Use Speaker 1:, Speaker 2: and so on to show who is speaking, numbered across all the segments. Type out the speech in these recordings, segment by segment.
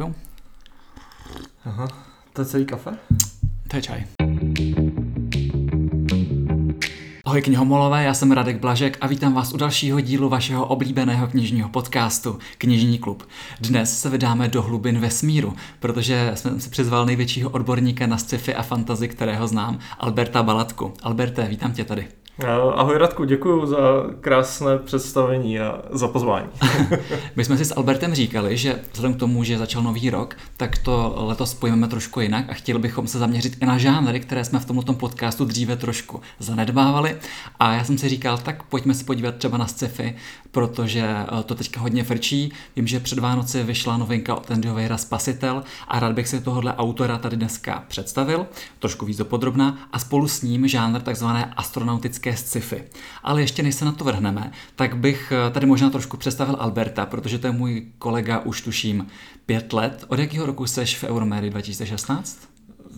Speaker 1: popiju.
Speaker 2: Aha, to je celý kafe?
Speaker 1: To je čaj. Ahoj knihomolové, já jsem Radek Blažek a vítám vás u dalšího dílu vašeho oblíbeného knižního podcastu Knižní klub. Dnes se vydáme do hlubin vesmíru, protože jsem si přizval největšího odborníka na sci-fi a fantazy, kterého znám, Alberta Balatku. Alberte, vítám tě tady.
Speaker 2: Ahoj Radku, děkuji za krásné představení a za pozvání.
Speaker 1: My jsme si s Albertem říkali, že vzhledem k tomu, že začal nový rok, tak to letos pojmeme trošku jinak a chtěli bychom se zaměřit i na žánry, které jsme v tomto podcastu dříve trošku zanedbávali. A já jsem si říkal, tak pojďme se podívat třeba na sci-fi, protože eh, to teďka hodně frčí. Vím, že před Vánoci vyšla novinka od Andyho Weira Spasitel a rád bych si tohohle autora tady dneska představil, trošku víc dopodrobná, a spolu s ním žánr takzvané astronautické americké sci-fi. Ale ještě než se na to vrhneme, tak bych eh, tady možná trošku představil Alberta, protože to je můj kolega už tuším pět let. Od jakého roku seš v Euroméry 2016?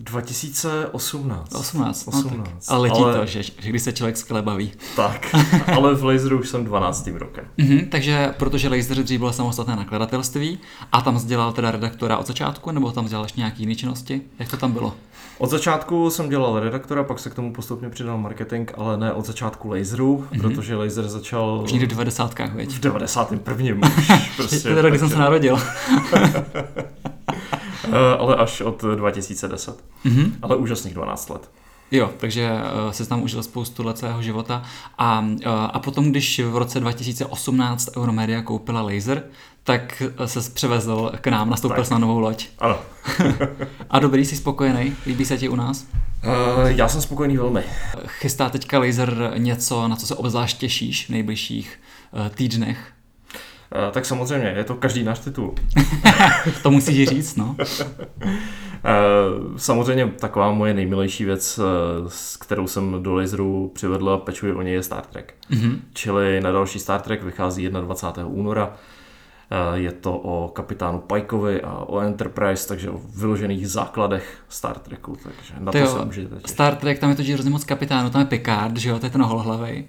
Speaker 2: 2018.
Speaker 1: 18, 18. No, tak, ale letí ale... to, že, že když se člověk skvěle baví.
Speaker 2: Tak, ale v Laseru už jsem 12. rokem.
Speaker 1: Mm-hmm, takže protože Laser dřív bylo samostatné nakladatelství a tam dělal teda redaktora od začátku, nebo tam dělal ještě nějaké jiné činnosti? Jak to tam bylo?
Speaker 2: Od začátku jsem dělal redaktora, pak se k tomu postupně přidal marketing, ale ne od začátku Laseru, mm-hmm. protože Laser začal...
Speaker 1: Už někdy v 90. veď?
Speaker 2: V 91. už.
Speaker 1: Prostě, to je když jsem se narodil.
Speaker 2: Eh, ale až od 2010. Mm-hmm. Ale úžasných 12 let.
Speaker 1: Jo, takže uh, se tam užil spoustu let svého života a, uh, a potom, když v roce 2018 Euromedia koupila Laser, tak se převezl k nám, nastoupil na novou loď.
Speaker 2: Ano.
Speaker 1: a dobrý, jsi spokojený? Líbí se ti u nás?
Speaker 2: Uh, já jsem spokojený velmi.
Speaker 1: Chystá teďka Laser něco, na co se obzvlášť těšíš v nejbližších uh, týdnech?
Speaker 2: Tak samozřejmě, je to každý náš titul.
Speaker 1: to musíš říct, no.
Speaker 2: Samozřejmě taková moje nejmilejší věc, eh, s kterou jsem do laseru přivedl a pečuji o něj, je Star Trek. Mm-hmm. Čili na další Star Trek vychází 21. února. Je to o kapitánu Pikeovi a o Enterprise, takže o vyložených základech Star Treku, takže na to, to jo, se můžete těšit.
Speaker 1: Star Trek, tam je to hrozně moc kapitánů, tam je Picard, že jo, to je ten holohlavej.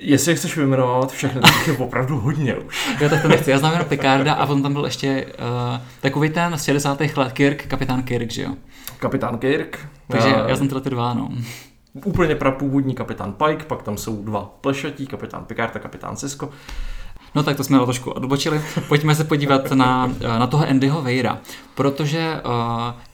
Speaker 2: Jestli je chceš vyjmenovat všechny, tak je opravdu hodně už.
Speaker 1: jo, tak to nechci. Já znám jenom Picarda a on tam byl ještě uh, takový ten z 60. let Kirk, kapitán Kirk, že jo?
Speaker 2: Kapitán Kirk.
Speaker 1: Takže uh, já jsem tyhle ty dva, no.
Speaker 2: Úplně prapůvodní kapitán Pike, pak tam jsou dva plešatí, kapitán Picard a kapitán Cisco.
Speaker 1: No tak to jsme trošku odbočili. Pojďme se podívat na, eh, na toho Andyho Weira, protože uh,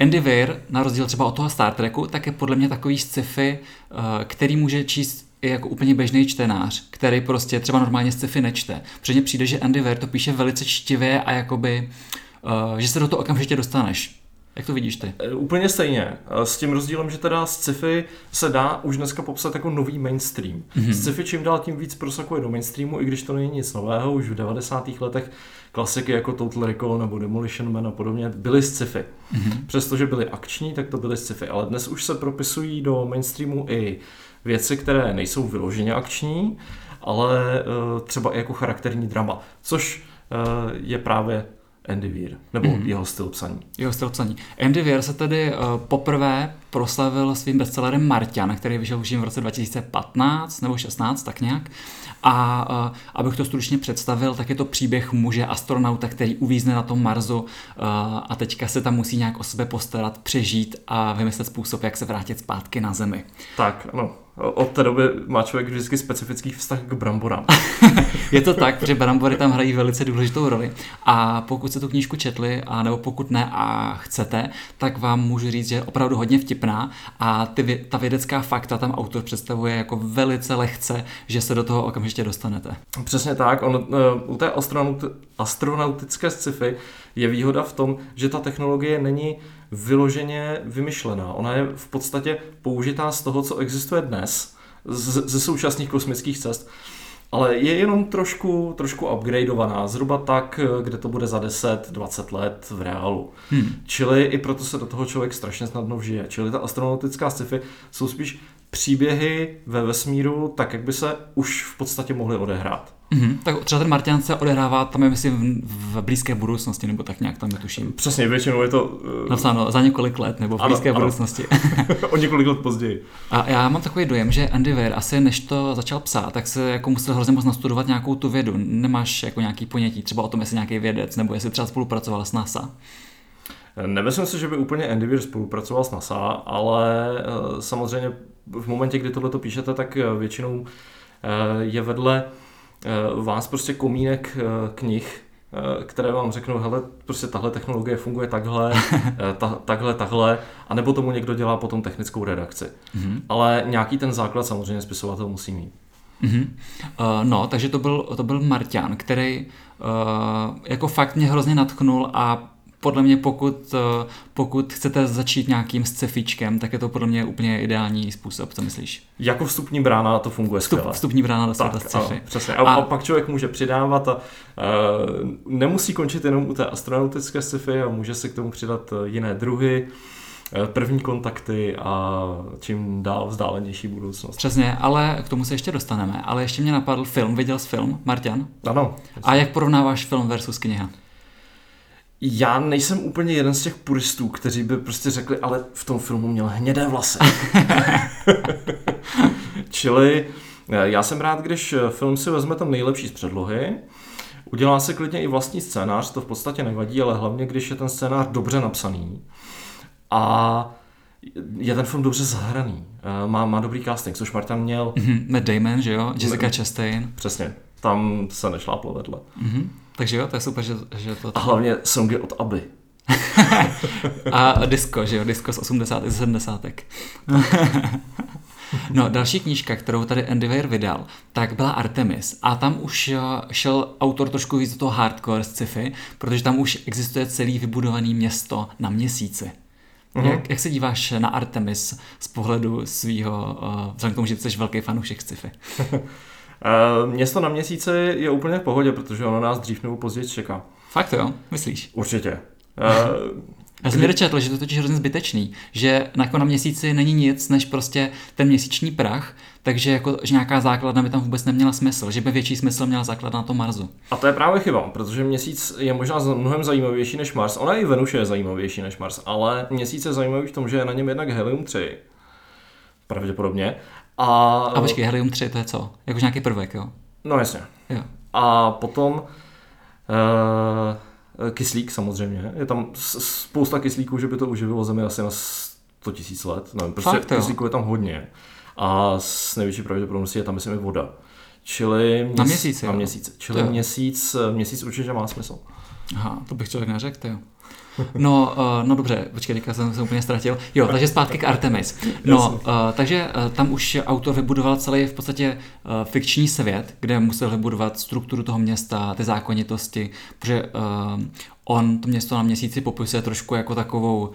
Speaker 1: Andy Weir, na rozdíl třeba od toho Star Treku, tak je podle mě takový sci-fi, uh, který může číst jako úplně běžný čtenář, který prostě třeba normálně sci-fi nečte. Protože mně přijde, že Andy Weir to píše velice čtivě a jakoby, uh, že se do toho okamžitě dostaneš. Jak to vidíš ty?
Speaker 2: E, úplně stejně. E, s tím rozdílem, že teda sci-fi se dá už dneska popsat jako nový mainstream. Mm-hmm. Sci-fi čím dál tím víc prosakuje do mainstreamu, i když to není nic nového, už v 90. letech klasiky jako Total Recall nebo Demolition Man a podobně byly sci-fi. Mm-hmm. Přestože byly akční, tak to byly sci-fi. Ale dnes už se propisují do mainstreamu i věci, které nejsou vyloženě akční, ale uh, třeba i jako charakterní drama, což uh, je právě Andy Weir, nebo mm. jeho styl psaní.
Speaker 1: Jeho styl psaní. Andy Weir se tedy uh, poprvé proslavil svým bestsellerem Martian, který vyšel už v roce 2015 nebo 16, tak nějak. A uh, abych to stručně představil, tak je to příběh muže astronauta, který uvízne na tom Marsu uh, a teďka se tam musí nějak o sebe postarat, přežít a vymyslet způsob, jak se vrátit zpátky na Zemi.
Speaker 2: Tak, ano. Od té doby má člověk vždycky specifický vztah k bramborám.
Speaker 1: je to tak, protože brambory tam hrají velice důležitou roli. A pokud se tu knížku četli, a nebo pokud ne a chcete, tak vám můžu říct, že je opravdu hodně vtipná a ty, ta vědecká fakta tam autor představuje jako velice lehce, že se do toho okamžitě dostanete.
Speaker 2: Přesně tak. On, eh, u té astronaut, astronautické sci-fi je výhoda v tom, že ta technologie není vyloženě vymyšlená. Ona je v podstatě použitá z toho, co existuje dnes, ze současných kosmických cest, ale je jenom trošku, trošku upgradeovaná, zhruba tak, kde to bude za 10-20 let v reálu. Hmm. Čili i proto se do toho člověk strašně snadno vžije. Čili ta astronautická sci-fi jsou spíš příběhy ve vesmíru tak, jak by se už v podstatě mohly odehrát.
Speaker 1: Mm-hmm. Tak třeba ten Martian se odehrává tam je myslím v, v blízké budoucnosti, nebo tak nějak tam netuším.
Speaker 2: Přesně, většinou je to... Uh...
Speaker 1: Napsáno za několik let, nebo v ano, blízké ano. budoucnosti.
Speaker 2: o několik let později.
Speaker 1: A já mám takový dojem, že Andy Weir asi než to začal psát, tak se jako musel hrozně moc nastudovat nějakou tu vědu. Nemáš jako nějaký ponětí třeba o tom, jestli nějaký vědec, nebo jestli třeba spolupracoval s NASA.
Speaker 2: Nemyslím si, že by úplně Andy Weir spolupracoval s NASA, ale eh, samozřejmě v momentě, kdy tohle píšete, tak eh, většinou je vedle vás prostě komínek knih, které vám řeknou, hele, prostě tahle technologie funguje takhle, ta, takhle, takhle, a nebo tomu někdo dělá potom technickou redakci. Mm-hmm. Ale nějaký ten základ samozřejmě spisovatel musí mít.
Speaker 1: Mm-hmm. Uh, no, takže to byl, to byl Marťan, který uh, jako fakt mě hrozně natchnul a podle mě pokud, uh, pokud chcete začít nějakým scefičkem, tak je to podle mě úplně ideální způsob, co myslíš?
Speaker 2: Jako vstupní brána to funguje
Speaker 1: Vstup,
Speaker 2: skvěle.
Speaker 1: Vstupní brána do světa sci-fi.
Speaker 2: Přesně. A, a, a pak člověk může přidávat a uh, nemusí končit jenom u té astronautické sci-fi a může si k tomu přidat jiné druhy první kontakty a čím dál vzdálenější budoucnost.
Speaker 1: Přesně, ale k tomu se ještě dostaneme. Ale ještě mě napadl film. Viděl jsi film, Martian?
Speaker 2: Ano.
Speaker 1: A jak porovnáváš film versus kniha?
Speaker 2: Já nejsem úplně jeden z těch puristů, kteří by prostě řekli, ale v tom filmu měl hnědé vlasy. Čili eh, já jsem rád, když film si vezme tam nejlepší z předlohy, udělá se klidně i vlastní scénář, to v podstatě nevadí, ale hlavně, když je ten scénář dobře napsaný, a je ten film dobře zahraný. Eh, má, má dobrý casting, což Martin měl.
Speaker 1: Mm-hmm. Matt Damon, že jo? Jessica Chastain.
Speaker 2: Přesně. Tam se nešláplo vedle.
Speaker 1: Mm-hmm. Takže jo, to je super, že, že to...
Speaker 2: A hlavně songy od Aby.
Speaker 1: a disco, že jo? Disco z 80. z 70. No, další knížka, kterou tady Andy Weir vydal, tak byla Artemis. A tam už eh, šel autor trošku víc do toho hardcore sci-fi, protože tam už existuje celý vybudovaný město na měsíci. Mm-hmm. Jak, jak se díváš na Artemis z pohledu svého, uh, vzhledem k tomu, že jsi velký fanoušek sci-fi?
Speaker 2: uh, město na měsíce je úplně v pohodě, protože ono nás dřív nebo později čeká.
Speaker 1: Fakt jo? Myslíš?
Speaker 2: Určitě.
Speaker 1: Já jsem kdy... četl, že to je totiž hrozně zbytečný, že jako na měsíci není nic než prostě ten měsíční prach, takže jako, že nějaká základna by tam vůbec neměla smysl, že by větší smysl měla základna na tom Marsu.
Speaker 2: A to je právě chyba, protože měsíc je možná mnohem zajímavější než Mars. Ona i Venuše je zajímavější než Mars, ale měsíc je zajímavý v tom, že je na něm jednak helium 3. Pravděpodobně. A,
Speaker 1: a počkej, helium 3 to je co? Jakož nějaký prvek, jo?
Speaker 2: No jasně.
Speaker 1: Jo.
Speaker 2: A potom uh, kyslík samozřejmě. Je tam spousta kyslíků, že by to uživilo Zemi asi na 100 tisíc let. Nevím, prostě Fakt, kyslíku je tam hodně a s největší pravděpodobností je tam, myslím, i voda. Čili měs...
Speaker 1: na měsíc,
Speaker 2: na měsíc. Čili měsíc, měsíc určitě má smysl.
Speaker 1: Aha, to bych člověk neřekl, jo. No, uh, no dobře, počkej, teďka jsem se úplně ztratil. Jo, takže zpátky k Artemis. No, uh, takže uh, tam už autor vybudoval celý v podstatě uh, fikční svět, kde musel vybudovat strukturu toho města, ty zákonitosti, protože uh, On to město na měsíci popisuje trošku jako takovou uh,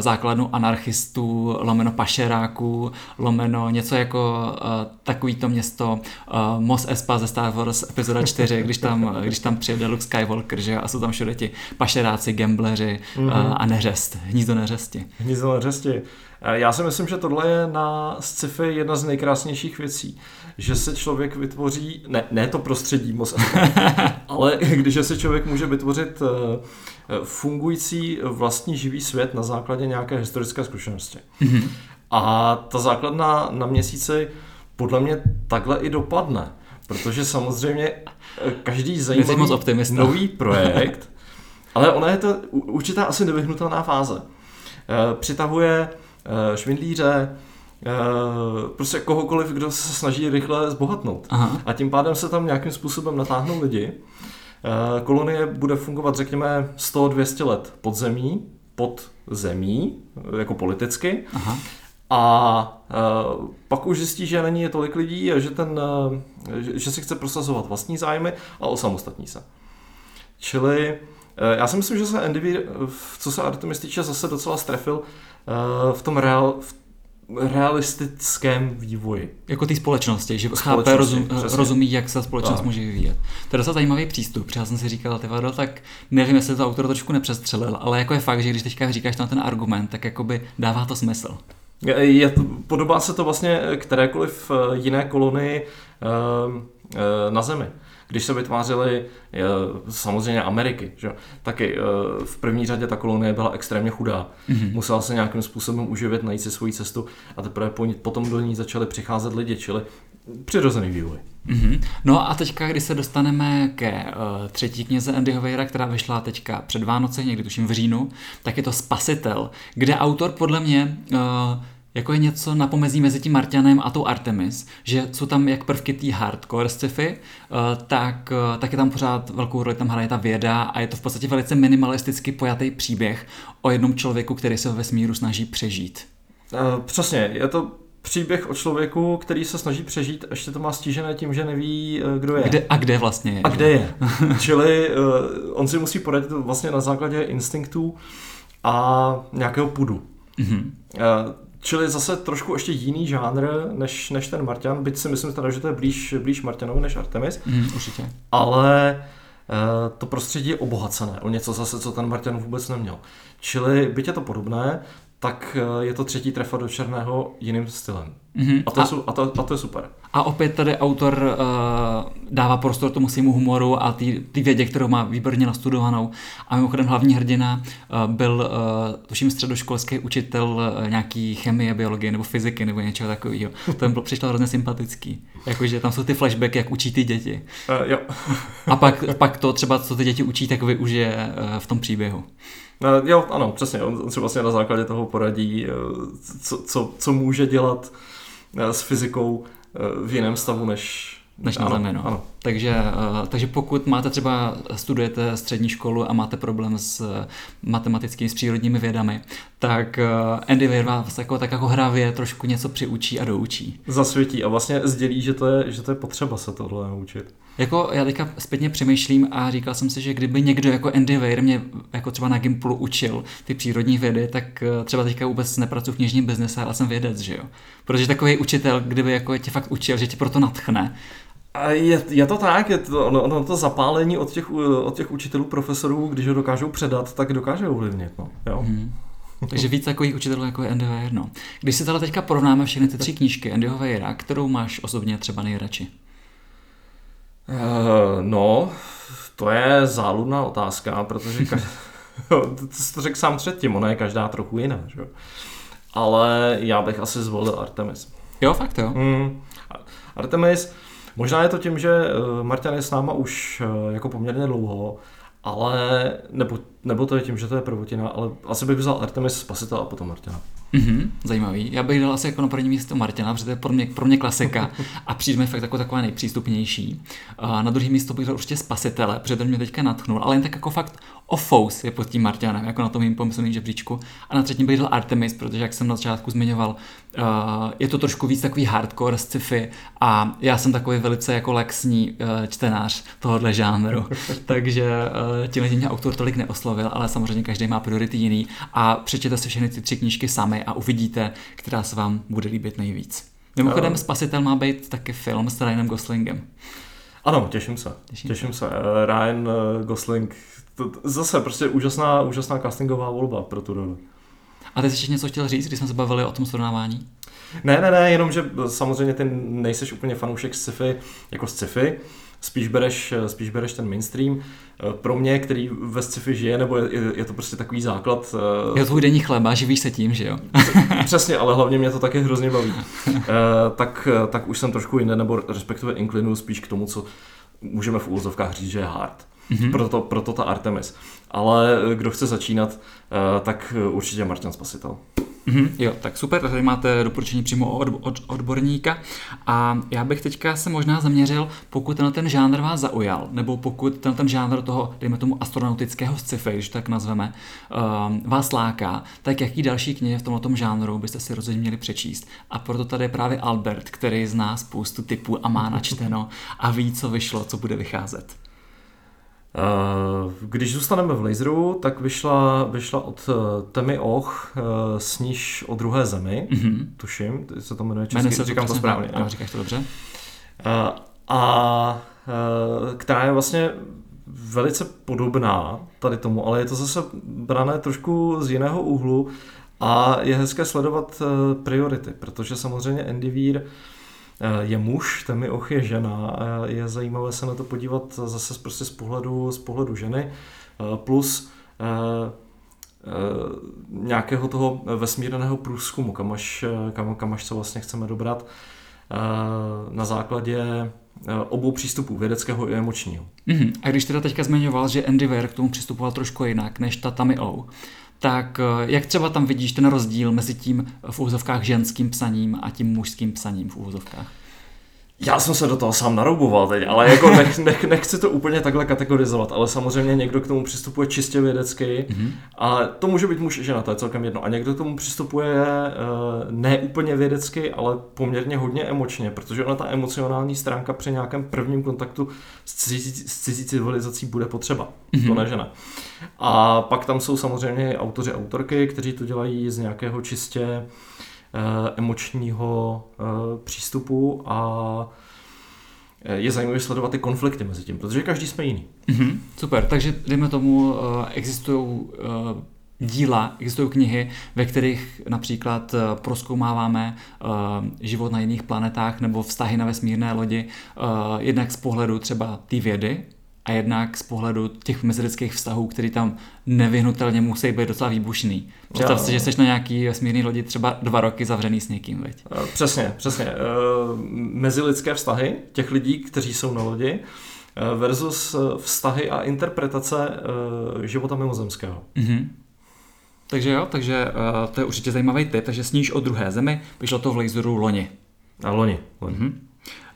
Speaker 1: základnu anarchistů, lomeno pašeráků, lomeno něco jako uh, takový to město uh, Mos Espa ze Star Wars epizoda 4, když tam, když tam přijede Luke Skywalker, že a jsou tam všude ti pašeráci, gambleři mm-hmm. a neřest, hnízdo neřesti.
Speaker 2: Hnízdo neřesti. Já si myslím, že tohle je na sci-fi jedna z nejkrásnějších věcí, že se člověk vytvoří, ne, ne to prostředí moc, ale když se člověk může vytvořit eh, fungující vlastní živý svět na základě nějaké historické zkušenosti. Mm-hmm. A ta základna na měsíci podle mě takhle i dopadne, protože samozřejmě eh, každý zajímavý nový projekt, ale ona je to určitá asi nevyhnutelná fáze. Eh, přitahuje Eh, švindlíře, eh, prostě kohokoliv, kdo se snaží rychle zbohatnout. Aha. A tím pádem se tam nějakým způsobem natáhnou lidi. Kolonie bude fungovat, řekněme, 100-200 let pod zemí, pod zemí, jako politicky. Aha. A uh, pak už zjistí, že není tolik lidí a že, ten, uh, že, že si chce prosazovat vlastní zájmy a osamostatní se. Čili já si myslím, že se Andy, co se Artemis týče, zase docela strefil Eh, v tom real, v realistickém vývoji.
Speaker 1: Jako té společnosti, že chápe, rozum, rozumí, jak se společnost tak. může vyvíjet. To je docela zajímavý přístup. Já jsem si říkal, ty vado, tak nevím, jestli to autor trošku nepřestřelil, ale jako je fakt, že když teďka říkáš na ten argument, tak jakoby dává to smysl.
Speaker 2: Je, je, podobá se to vlastně kterékoliv eh, jiné kolonii na Zemi když se vytvářely samozřejmě Ameriky, že? taky v první řadě ta kolonie byla extrémně chudá. Mm-hmm. Musela se nějakým způsobem uživit, najít si svoji cestu a teprve potom do ní začaly přicházet lidi, čili přirozený vývoj.
Speaker 1: Mm-hmm. No a teďka, když se dostaneme ke uh, třetí knize Andyho Weira, která vyšla teďka před Vánoce, někdy tuším v říjnu, tak je to Spasitel, kde autor podle mě uh, jako je něco na pomezí mezi tím Martianem a tou Artemis, že jsou tam jak prvky té hardcore sci-fi, uh, tak, uh, tak je tam pořád velkou roli, tam hraje ta věda a je to v podstatě velice minimalisticky pojatý příběh o jednom člověku, který se ve vesmíru snaží přežít.
Speaker 2: Uh, přesně, je to příběh o člověku, který se snaží přežít, ještě to má stížené tím, že neví, eh, kdo je.
Speaker 1: Kde, a kde vlastně je.
Speaker 2: A kde je. Čili uh, on si musí poradit vlastně na základě instinktů a nějakého pudu. Mm-hmm. Uh, čili zase trošku ještě jiný žánr než, než ten Martian, byť si myslím teda, že to je blíž, blíž Martianovi než Artemis.
Speaker 1: Mm, určitě.
Speaker 2: Ale uh, to prostředí je obohacené o něco zase, co ten Martian vůbec neměl. Čili byť je to podobné, tak eh, je to třetí trefa do černého jiným stylem. Mm-hmm. A, to a, je, a, to, a to je super.
Speaker 1: A opět tady autor uh, dává prostor tomu svému humoru a ty vědě, kterou má výborně nastudovanou. A mimochodem hlavní hrdina uh, byl, uh, tuším, středoškolský učitel uh, nějaký chemie, biologie nebo fyziky nebo něčeho takového. To mi bylo přišlo hrozně sympatický. Jakože tam jsou ty flashbacky, jak učí ty děti.
Speaker 2: Uh, jo.
Speaker 1: a pak, pak to třeba, co ty děti učí, tak využije uh, v tom příběhu.
Speaker 2: No, jo, ano, přesně. On, on si vlastně na základě toho poradí, co, co, co může dělat s fyzikou v jiném stavu než,
Speaker 1: než na Zemi. No. Ano. Takže, uh, takže pokud máte třeba, studujete střední školu a máte problém s uh, matematickými, s přírodními vědami, tak uh, Andy Weir vás jako, tak jako hravě trošku něco přiučí a doučí.
Speaker 2: Zasvětí a vlastně sdělí, že to je, že to je potřeba se tohle naučit.
Speaker 1: Jako já teďka zpětně přemýšlím a říkal jsem si, že kdyby někdo jako Andy Weir mě jako třeba na Gimplu učil ty přírodní vědy, tak třeba teďka vůbec nepracuji v knižním biznise, ale jsem vědec, že jo. Protože takový učitel, kdyby jako tě fakt učil, že tě proto natchne,
Speaker 2: a je, je to tak, je to, ono, ono to zapálení od těch, od těch učitelů, profesorů, když ho dokážou předat, tak dokáže ovlivnit. No. Jo. Hmm.
Speaker 1: Takže víc takových učitelů jako je Andy Weir. No. Když si teda teďka porovnáme všechny ty tři knížky Andyho Weira, kterou máš osobně třeba nejradši?
Speaker 2: Uh, no, to je záludná otázka, protože každá, to, to řekl sám předtím, ona je každá trochu jiná. Že? Ale já bych asi zvolil Artemis.
Speaker 1: Jo, fakt jo.
Speaker 2: Mm, Artemis, Možná je to tím, že eh, Martin je s náma už eh, jako poměrně dlouho, ale nebo, nebo to je tím, že to je prvotina, ale asi bych vzal Artemis Spasitel a potom Martina.
Speaker 1: Mm-hmm, zajímavý. Já bych dal asi jako na první místo Martina, protože to je pro mě, pro mě klasika a přijde mi fakt jako taková nejpřístupnější. A na druhý místo bych dal určitě Spasitele, protože ten mě teďka natchnul, ale jen tak jako fakt Ofous je pod tím Martianem, jako na tom mým pomyslným žebříčku. A na třetím bych dal Artemis, protože jak jsem na začátku zmiňoval, uh, je to trošku víc takový hardcore sci-fi a já jsem takový velice jako lexní uh, čtenář tohohle žánru. Takže uh, tímhle mě autor tolik neoslovil, ale samozřejmě každý má priority jiný a přečtěte si všechny ty tři knížky sami a uvidíte, která se vám bude líbit nejvíc. Mimochodem, uh, Spasitel má být taky film s Ryanem Goslingem.
Speaker 2: Ano, těším se. Těším, těším se. se. Ryan Gosling to, zase prostě úžasná, úžasná castingová volba pro tu roli.
Speaker 1: A ty jsi ještě něco chtěl říct, když jsme se bavili o tom srovnávání?
Speaker 2: Ne, ne, ne, jenom, že samozřejmě ty nejseš úplně fanoušek sci-fi jako sci-fi, spíš bereš, spíš bereš ten mainstream. Pro mě, který ve sci-fi žije, nebo je, je to prostě takový základ.
Speaker 1: Je to tvůj denní chleba, živíš se tím, že jo?
Speaker 2: Přesně, ale hlavně mě to taky hrozně baví. tak, tak už jsem trošku jiný, nebo respektive inklinu spíš k tomu, co můžeme v úvozovkách říct, že je hard. Mm-hmm. Proto, proto ta Artemis. Ale kdo chce začínat, eh, tak určitě Martin Spasitel.
Speaker 1: Mm-hmm, jo, tak super, tady máte doporučení přímo od, od odborníka a já bych teďka se možná zaměřil, pokud ten, ten žánr vás zaujal, nebo pokud ten, ten žánr toho, dejme tomu astronautického sci-fi, když tak nazveme, um, vás láká, tak jaký další knihy v tomto žánru byste si rozhodně měli přečíst. A proto tady je právě Albert, který zná spoustu typů a má načteno a ví, co vyšlo, co bude vycházet.
Speaker 2: Eh, když zůstaneme v laseru, tak vyšla, vyšla od eh, Temy Och eh, sníž o druhé zemi, mm-hmm. tuším, se to jmenuje česky,
Speaker 1: se
Speaker 2: říkám to správně.
Speaker 1: No, říkáš to dobře.
Speaker 2: A která je vlastně velice podobná tady tomu, ale je to zase brané trošku z jiného úhlu A je hezké sledovat priority, protože samozřejmě Andy Weir je muž, Temi Och je žena a je zajímavé se na to podívat zase prostě z pohledu, z pohledu ženy, plus nějakého toho vesmírného průzkumu, kam až, kam, kam až se vlastně chceme dobrat na základě obou přístupů, vědeckého i emočního.
Speaker 1: Mm-hmm. A když teda teďka zmiňoval, že Andy Weir k tomu přistupoval trošku jinak než ta Tami O, tak jak třeba tam vidíš ten rozdíl mezi tím v úvozovkách ženským psaním a tím mužským psaním v úvozovkách?
Speaker 2: Já jsem se do toho sám narouboval teď, ale jako nech, nech, nechci to úplně takhle kategorizovat, ale samozřejmě někdo k tomu přistupuje čistě vědecky mm-hmm. a to může být muž i žena, to je celkem jedno. A někdo k tomu přistupuje uh, ne úplně vědecky, ale poměrně hodně emočně, protože ona ta emocionální stránka při nějakém prvním kontaktu s cizí, s cizí civilizací bude potřeba, mm-hmm. to ne žena. A pak tam jsou samozřejmě autoři, autorky, kteří to dělají z nějakého čistě Eh, emočního eh, přístupu a eh, je zajímavé sledovat ty konflikty mezi tím, protože každý jsme jiný.
Speaker 1: Mm-hmm, super, takže dejme tomu, existují díla, existují knihy, ve kterých například proskoumáváme život na jiných planetách nebo vztahy na vesmírné lodi, jednak z pohledu třeba té vědy, a jednak z pohledu těch mezilidských vztahů, který tam nevyhnutelně musí být docela výbušný. Představ si, že jsi na nějaký vesmírný lodi třeba dva roky zavřený s někým, veď?
Speaker 2: Eh, přesně, přesně. Eh, mezilidské vztahy těch lidí, kteří jsou na lodi, eh, versus vztahy a interpretace života mimozemského. Mm-hmm.
Speaker 1: Takže jo, takže to je určitě zajímavý tip, takže sníš o druhé zemi, vyšlo to v laseru loni.
Speaker 2: A loni. loni. Mm-hmm.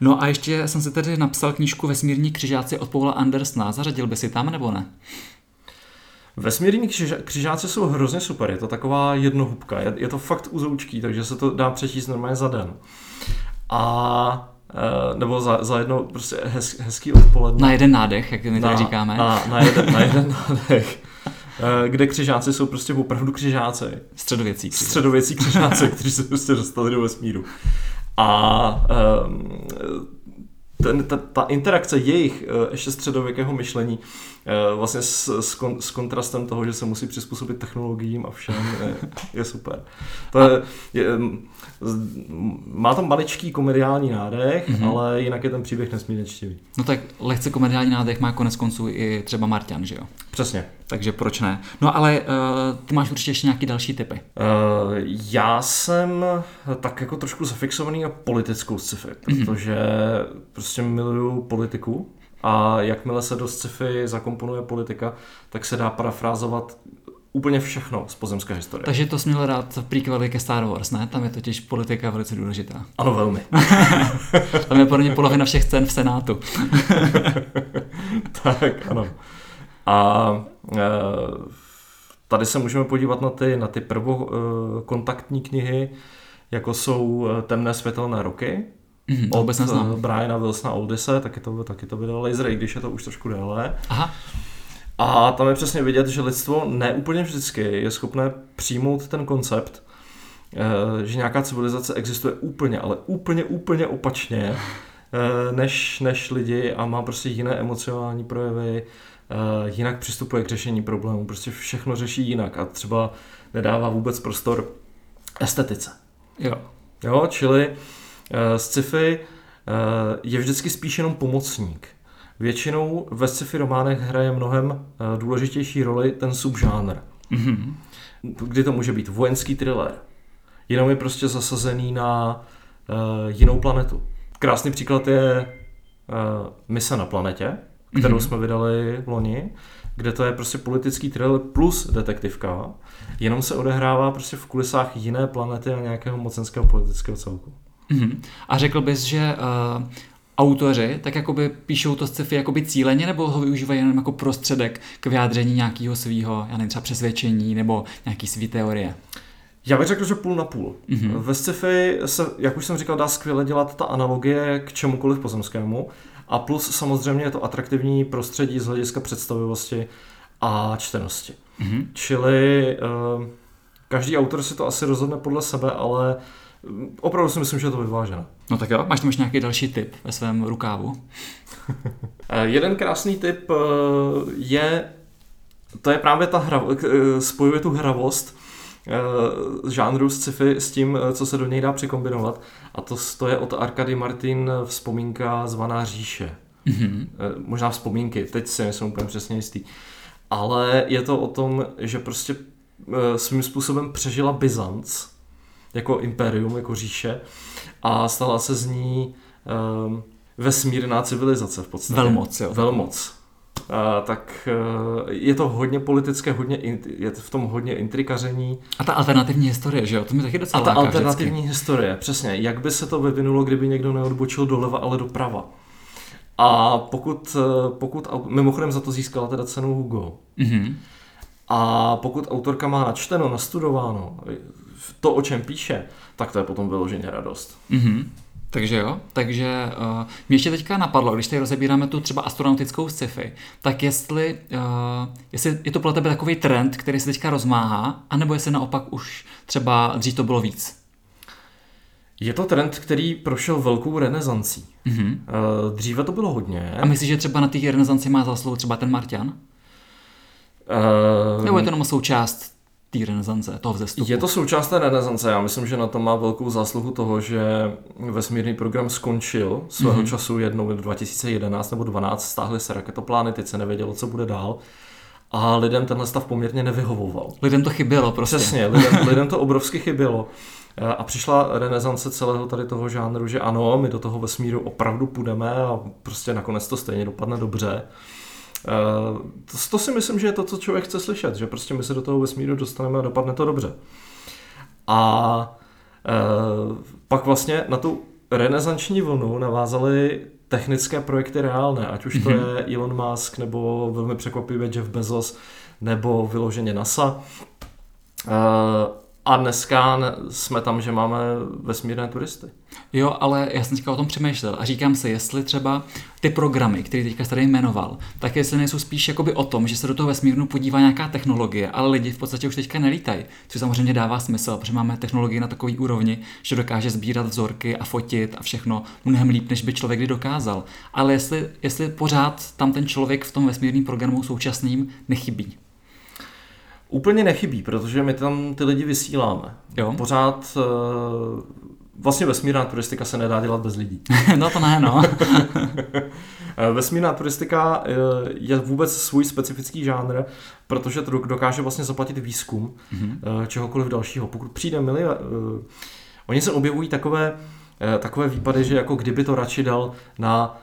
Speaker 1: No a ještě jsem si tedy napsal knížku Vesmírní křižáci od Paula Andersna. Zařadil by si tam nebo ne?
Speaker 2: Vesmírní křižáci jsou hrozně super, je to taková jednohubka, je, je to fakt uzoučký, takže se to dá přečíst normálně za den. A e, nebo za, za jedno prostě hez, hezký odpoledne.
Speaker 1: Na jeden nádech, jak my tady říkáme.
Speaker 2: Na, na, jeden, na jeden nádech. E, kde křižáci jsou prostě opravdu křižáci.
Speaker 1: Středověcí křižáci.
Speaker 2: Středověcí křižáci, kteří se prostě dostali do vesmíru. A um, ten, ta, ta interakce jejich uh, ještě středověkého myšlení uh, vlastně s, s, kon, s kontrastem toho, že se musí přizpůsobit technologiím a všem, je, je super. To je, je, má tam maličký komediální nádech, mm-hmm. ale jinak je ten příběh nesmírně čtivý.
Speaker 1: No tak lehce komediální nádech má konec konců i třeba Martian, že jo?
Speaker 2: Přesně.
Speaker 1: Takže proč ne? No ale uh, ty máš určitě ještě nějaký další typy. Uh,
Speaker 2: já jsem tak jako trošku zafixovaný na politickou sci-fi, mm-hmm. protože prostě miluju politiku a jakmile se do sci-fi zakomponuje politika, tak se dá parafrázovat úplně všechno z pozemské historie.
Speaker 1: Takže to jsi měl rád v prequeli ke Star Wars, ne? Tam je totiž politika velice důležitá.
Speaker 2: Ano, velmi.
Speaker 1: Tam je podle mě polovina všech cen v Senátu.
Speaker 2: tak, ano. A e, tady se můžeme podívat na ty, na ty prvokontaktní knihy, jako jsou e, Temné světelné roky,
Speaker 1: Mm, od vůbec neznám.
Speaker 2: E, Briana Wilsona Oldise, taky to, taky to vydal Laser, i když je to už trošku déle.
Speaker 1: Aha.
Speaker 2: A tam je přesně vidět, že lidstvo neúplně vždycky je schopné přijmout ten koncept, eh, že nějaká civilizace existuje úplně, ale úplně, úplně opačně než, než lidi a má prostě jiné emocionální projevy, jinak přistupuje k řešení problémů, prostě všechno řeší jinak a třeba nedává vůbec prostor estetice.
Speaker 1: Jo.
Speaker 2: Jo, čili sci-fi je vždycky spíš jenom pomocník. Většinou ve sci-fi románech hraje mnohem eh, důležitější roli ten subžánr. Mm-hmm. Kdy to může být vojenský thriller. Jenom je prostě zasazený na uh, jinou planetu. Krásný příklad je uh, Mise na planetě, kterou mm-hmm. jsme vydali v loni, kde to je prostě politický thriller plus detektivka, jenom se odehrává prostě v kulisách jiné planety a nějakého mocenského politického celku.
Speaker 1: Mm-hmm. A řekl bys, že uh, autoři tak jakoby píšou to sci-fi jakoby cíleně nebo ho využívají jenom jako prostředek k vyjádření nějakého svého, já nevím, třeba přesvědčení nebo nějaký svý teorie?
Speaker 2: Já bych řekl, že půl na půl. Mm-hmm. Ve sci-fi se, jak už jsem říkal, dá skvěle dělat ta analogie k čemukoliv pozemskému a plus samozřejmě je to atraktivní prostředí z hlediska představivosti a čtenosti. Mm-hmm. Čili uh, každý autor si to asi rozhodne podle sebe, ale uh, opravdu si myslím, že je to vyvážené.
Speaker 1: No tak jo, máš tam ještě nějaký další tip ve svém rukávu?
Speaker 2: Eh, jeden krásný tip eh, je, to je právě ta hra, eh, spojuje tu hravost žánru sci-fi s tím, co se do něj dá překombinovat. A to, to je od Arkady Martin vzpomínka zvaná Říše. Mm-hmm. Možná vzpomínky, teď si nejsem úplně přesně jistý. Ale je to o tom, že prostě svým způsobem přežila Byzanc jako imperium, jako říše a stala se z ní um, vesmírná civilizace v podstatě.
Speaker 1: Velmoc, jo.
Speaker 2: Velmoc. Uh, tak uh, je to hodně politické, hodně je v tom hodně intrikaření.
Speaker 1: A ta alternativní historie, že jo? To mi taky docela
Speaker 2: A ta alternativní vždycky. historie, přesně. Jak by se to vyvinulo, kdyby někdo neodbočil doleva, ale doprava. A pokud, uh, pokud mimochodem za to získala teda cenu Hugo. Mm-hmm. A pokud autorka má načteno, nastudováno to, o čem píše, tak to je potom vyloženě radost.
Speaker 1: Mm-hmm. Takže jo, takže uh, mě ještě teďka napadlo, když tady rozebíráme tu třeba astronautickou sci-fi, tak jestli, uh, jestli je to pro tebe takový trend, který se teďka rozmáhá, anebo jestli naopak už třeba dřív to bylo víc?
Speaker 2: Je to trend, který prošel velkou renesancí. Mm-hmm. Uh, dříve to bylo hodně.
Speaker 1: A myslíš, že třeba na té renesanci má zásluhu třeba ten Martian? Uh, Nebo je to jenom součást té renesance, toho vzestupu?
Speaker 2: Je to součást té renesance. Já myslím, že na to má velkou zásluhu toho, že vesmírný program skončil svého mm-hmm. času jednou v 2011 nebo 2012, stáhly se raketoplány, teď se nevědělo, co bude dál. A lidem tenhle stav poměrně nevyhovoval.
Speaker 1: Lidem to chybělo prostě.
Speaker 2: Přesně, lidem, lidem to obrovsky chybělo. A přišla renesance celého tady toho žánru, že ano, my do toho vesmíru opravdu půjdeme a prostě nakonec to stejně dopadne dobře. Uh, to, to si myslím, že je to, co člověk chce slyšet, že prostě my se do toho vesmíru dostaneme a dopadne to dobře. A uh, pak vlastně na tu renesanční vlnu navázaly technické projekty reálné, ať už to mm-hmm. je Elon Musk, nebo velmi překvapivě Jeff Bezos, nebo vyloženě NASA. A dneska jsme tam, že máme vesmírné turisty.
Speaker 1: Jo, ale já jsem teďka o tom přemýšlel a říkám si, jestli třeba ty programy, které teďka tady jmenoval, tak jestli nejsou spíš jakoby o tom, že se do toho vesmírnu podívá nějaká technologie, ale lidi v podstatě už teďka nelítají, což samozřejmě dává smysl, protože máme technologii na takový úrovni, že dokáže sbírat vzorky a fotit a všechno mnohem líp, než by člověk kdy dokázal. Ale jestli, jestli pořád tam ten člověk v tom vesmírném programu současným nechybí.
Speaker 2: Úplně nechybí, protože my tam ty lidi vysíláme. Jo. Pořád uh, vlastně vesmírná turistika se nedá dělat bez lidí.
Speaker 1: no to ne, no.
Speaker 2: Eh, vesmírná turistika eh, je vůbec svůj specifický žánr, protože to dokáže vlastně zaplatit výzkum mm-hmm. čehokoliv dalšího. Pokud přijde milion... Oni se objevují takové, takové výpady, že jako kdyby to radši dal na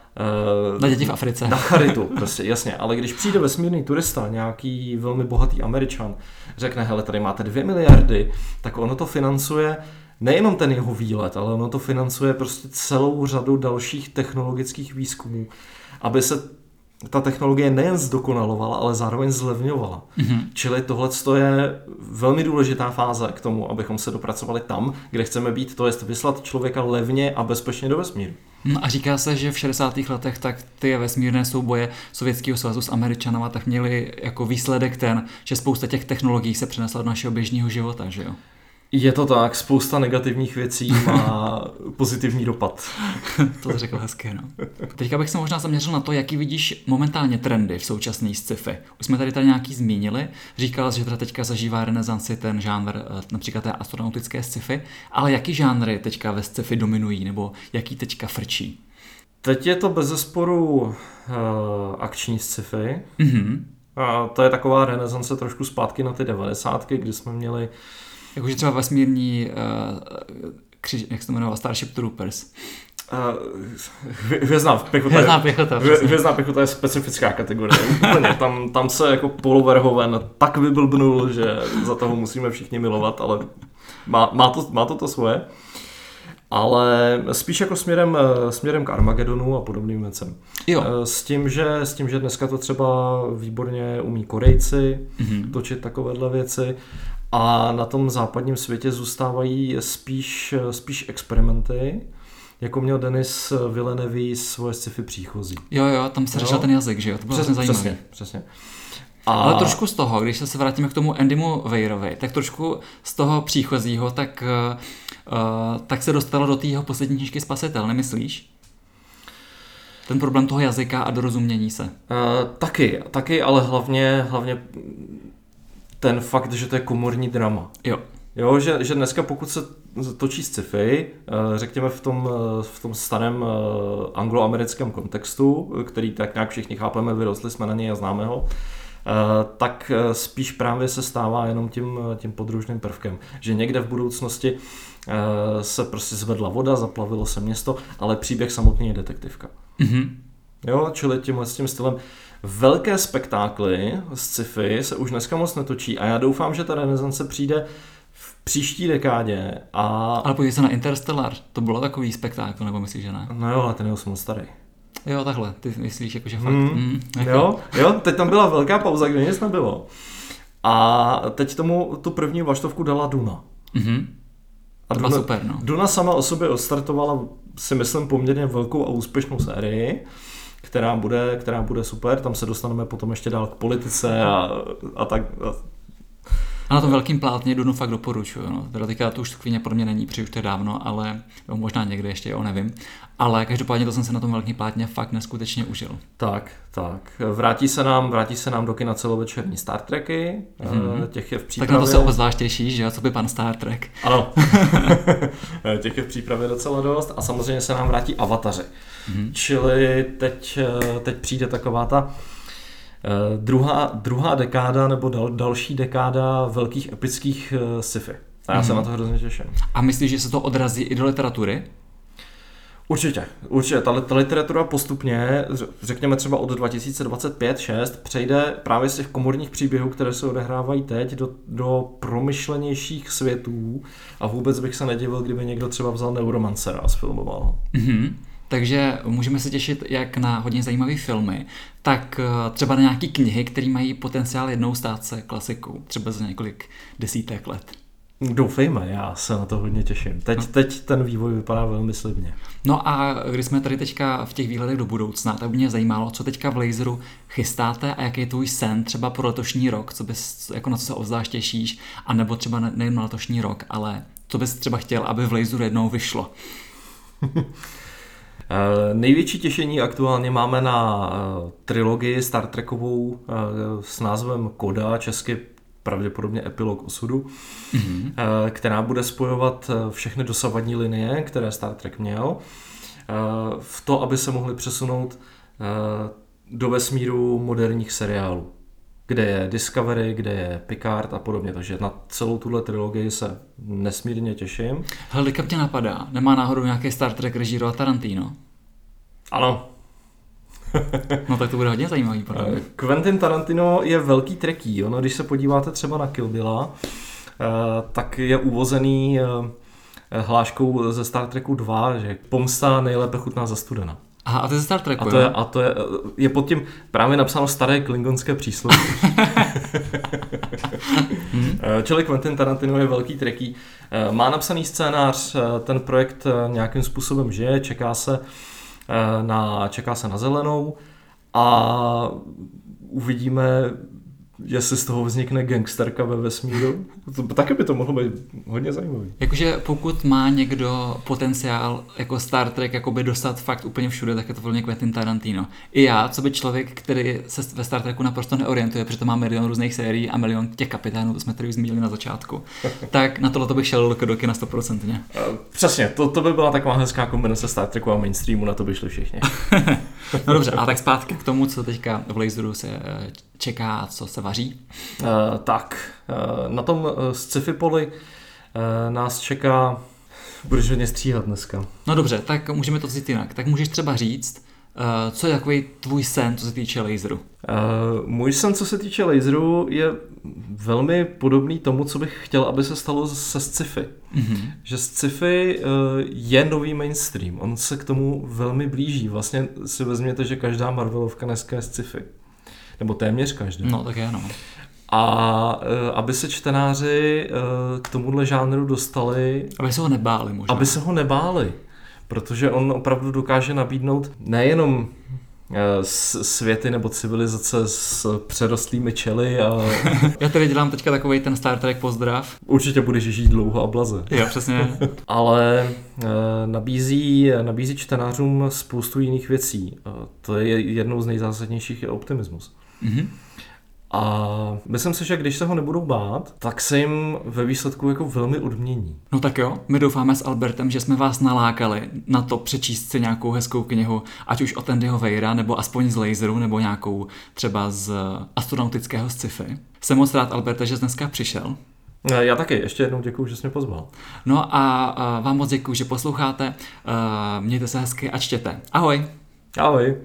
Speaker 1: Uh, na děti v Africe.
Speaker 2: Na charitu, prostě, jasně. Ale když přijde vesmírný turista, nějaký velmi bohatý američan, řekne, hele, tady máte dvě miliardy, tak ono to financuje nejenom ten jeho výlet, ale ono to financuje prostě celou řadu dalších technologických výzkumů, aby se ta technologie nejen zdokonalovala, ale zároveň zlevňovala. Mm-hmm. Čili tohle je velmi důležitá fáze k tomu, abychom se dopracovali tam, kde chceme být, to je vyslat člověka levně a bezpečně do vesmíru.
Speaker 1: No a říká se, že v 60. letech tak ty vesmírné souboje Sovětského svazu s Američanama tak měly jako výsledek ten, že spousta těch technologií se přenesla do našeho běžného života, že jo?
Speaker 2: Je to tak, spousta negativních věcí má pozitivní dopad.
Speaker 1: to řekl hezky, no. Teďka bych se možná zaměřil na to, jaký vidíš momentálně trendy v současné sci-fi. Už jsme tady tady nějaký zmínili, říkal že teda teďka zažívá renesanci ten žánr eh, například té astronautické sci-fi, ale jaký žánry teďka ve sci-fi dominují, nebo jaký teďka frčí?
Speaker 2: Teď je to bez zesporu uh, akční sci-fi. Mm-hmm. A to je taková renesance trošku zpátky na ty devadesátky, kdy jsme měli
Speaker 1: Jakože třeba vesmírní, uh, křiž, jak se to jmenoval, Starship Troopers.
Speaker 2: Uh, hvězdná pěchota,
Speaker 1: hvězdná pěchota,
Speaker 2: hvězdná pěchota je specifická kategorie. Úplně, tam, tam se jako poloverhoven tak vyblbnul, že za toho musíme všichni milovat, ale má, má, to, má to to svoje. Ale spíš jako směrem, eh, směrem k Armagedonu a podobným věcem. Jo. S tím, že, s tím, že dneska to třeba výborně umí Korejci mm-hmm. točit takovéhle věci a na tom západním světě zůstávají spíš, spíš experimenty, jako měl Denis Villeneuve svoje sci-fi příchozí.
Speaker 1: Jo, jo, tam se řešil ten jazyk, že jo, to bylo přesně, zajímavé.
Speaker 2: Přesně, přesně.
Speaker 1: A... Ale trošku z toho, když se vrátíme k tomu Andymu Weirovi, tak trošku z toho příchozího, tak, uh, tak se dostalo do té jeho poslední knižky Spasitel, nemyslíš? Ten problém toho jazyka a dorozumění se. Uh,
Speaker 2: taky, taky, ale hlavně, hlavně ten fakt, že to je komorní drama.
Speaker 1: Jo.
Speaker 2: Jo, že, že dneska pokud se točí sci-fi, eh, řekněme v tom, eh, v tom starém eh, angloamerickém kontextu, který tak nějak všichni chápeme, vyrostli jsme na něj a známe ho, tak spíš právě se stává jenom tím, tím podružným prvkem. Že někde v budoucnosti se prostě zvedla voda, zaplavilo se město, ale příběh samotný je detektivka. Mm-hmm. Jo, čili tímhle s tím stylem velké spektákly z sci-fi se už dneska moc netočí a já doufám, že ta renesance přijde příští dekádě. A...
Speaker 1: Ale podívej se na Interstellar, to bylo takový spektákl, nebo myslíš, že ne?
Speaker 2: No jo, ale ten je moc starý.
Speaker 1: Jo, takhle, ty myslíš, jako, že fakt...
Speaker 2: Mm, mm, jako... Jo, jo, teď tam byla velká pauza, kde nic nebylo. A teď tomu tu první vaštovku dala Duna. Mm-hmm.
Speaker 1: A Duna, super, no.
Speaker 2: Duna sama o sobě odstartovala, si myslím, poměrně velkou a úspěšnou sérii která bude, která bude super, tam se dostaneme potom ještě dál k politice a, a tak, a
Speaker 1: a na tom velkým plátně Dunu fakt doporučuju. No. Teda teďka to už skvěně pro mě není, protože už to je dávno, ale jo, možná někde ještě, jo, nevím. Ale každopádně to jsem se na tom velkým plátně fakt neskutečně užil.
Speaker 2: Tak, tak. Vrátí se nám, vrátí se nám do kina celovečerní Star Treky, mm-hmm. těch je v přípravě.
Speaker 1: Tak na to se obzvlášť těšíš, že jo, co by pan Star Trek.
Speaker 2: Ano, těch je v přípravě docela dost a samozřejmě se nám vrátí avataři. Mm-hmm. Čili teď, eh, teď přijde taková ta druhá, druhá dekáda nebo dal, další dekáda velkých epických uh, sci-fi. A já mm-hmm. se mhm. na to hrozně těším.
Speaker 1: A myslíš, že se to odrazí i do literatury?
Speaker 2: Určitě, určitě. Ta, ta literatura postupně, řekněme třeba od 2025-6, přejde právě z těch komorních příběhů, které se odehrávají teď, do, do promyšlenějších světů a vůbec bych se nedivil, kdyby někdo třeba vzal Neuromancera a sfilmoval Mm-hmm.
Speaker 1: Takže můžeme se těšit jak na hodně zajímavé filmy, tak eh, třeba na nějaké knihy, které mají potenciál jednou stát se klasikou, třeba za několik desítek let.
Speaker 2: Doufejme, já se na to hodně těším. Teď, no. teď ten vývoj vypadá velmi slibně.
Speaker 1: No a když jsme tady teďka v těch výhledech do budoucna, tak by mě zajímalo, co teďka v Laseru chystáte a jaký je tvůj sen třeba pro letošní rok, co bys, jako na co se obzvlášť těšíš, anebo třeba nejen na letošní rok, ale co bys třeba chtěl, aby v Laseru jednou vyšlo.
Speaker 2: Eh, největší těšení aktuálně máme na eh, trilogii Star Trekovou eh, s názvem Koda, česky pravděpodobně epilog osudu, mm-hmm. která bude spojovat všechny dosavadní linie, které Star Trek měl, v to, aby se mohli přesunout do vesmíru moderních seriálů, kde je Discovery, kde je Picard a podobně. Takže na celou tuhle trilogii se nesmírně těším.
Speaker 1: Hele, kam tě napadá? Nemá náhodou nějaký Star Trek režírovat Tarantino?
Speaker 2: Ano.
Speaker 1: no tak to bude hodně zajímavý. Podle
Speaker 2: eh, Quentin Tarantino je velký treký. Ono, když se podíváte třeba na Kill Billa, eh, tak je uvozený eh, hláškou ze Star Treku 2, že pomsta nejlépe chutná za studena.
Speaker 1: Aha, a to je ze Star Treku,
Speaker 2: a to, je, a to je, je pod tím právě napsáno staré klingonské přísloví. hmm. Čili Quentin Tarantino je velký treký. Má napsaný scénář, ten projekt nějakým způsobem žije, čeká se, na, čeká se na zelenou a uvidíme, jestli z toho vznikne gangsterka ve vesmíru. To, taky by to mohlo být hodně zajímavý.
Speaker 1: Jakože pokud má někdo potenciál jako Star Trek jakoby dostat fakt úplně všude, tak je to volně Quentin Tarantino. I já, co by člověk, který se ve Star Treku naprosto neorientuje, protože to má milion různých sérií a milion těch kapitánů, to jsme tady už zmínili na začátku, tak na tohle bych šel do kina 100%.
Speaker 2: Přesně, to, to by byla taková hezká kombinace Star Treku a mainstreamu, na to by šli všichni.
Speaker 1: no dobře, a tak zpátky k tomu, co teďka v Laseru se eh, čeká a co se vaří?
Speaker 2: Uh, tak, uh, na tom uh, sci-fi poli nás čeká, budeš hodně stříhat dneska.
Speaker 1: No dobře, tak můžeme to vzít jinak. Tak můžeš třeba říct, co je takový tvůj sen, co se týče laseru?
Speaker 2: Uh, můj sen, co se týče laseru, je velmi podobný tomu, co bych chtěl, aby se stalo se sci-fi. Mm-hmm. Že sci-fi uh, je nový mainstream, on se k tomu velmi blíží. Vlastně si vezměte, že každá Marvelovka dneska je sci-fi. Nebo téměř každý.
Speaker 1: No, tak je, no.
Speaker 2: A uh, aby se čtenáři uh, k tomuhle žánru dostali...
Speaker 1: Aby se ho nebáli možná.
Speaker 2: Aby se ho nebáli. Protože on opravdu dokáže nabídnout nejenom Eh, světy nebo civilizace s přerostlými čely. A...
Speaker 1: Já tady dělám teďka takový ten Star Trek pozdrav.
Speaker 2: Určitě budeš žít dlouho a blaze.
Speaker 1: Jo, přesně.
Speaker 2: Ale nabízí, nabízí čtenářům spoustu jiných věcí. To je jednou z nejzásadnějších je optimismus. Mm-hmm. A myslím si, že když se ho nebudou bát, tak se jim ve výsledku jako velmi odmění.
Speaker 1: No tak jo, my doufáme s Albertem, že jsme vás nalákali na to přečíst si nějakou hezkou knihu, ať už od Andyho Vejra, nebo aspoň z laseru, nebo nějakou třeba z astronautického sci-fi. Jsem moc rád, Alberte, že jsi dneska přišel.
Speaker 2: Já taky, ještě jednou děkuji, že jsi mě pozval.
Speaker 1: No a vám moc děkuji, že posloucháte. Mějte se hezky a čtěte. Ahoj!
Speaker 2: Ahoj!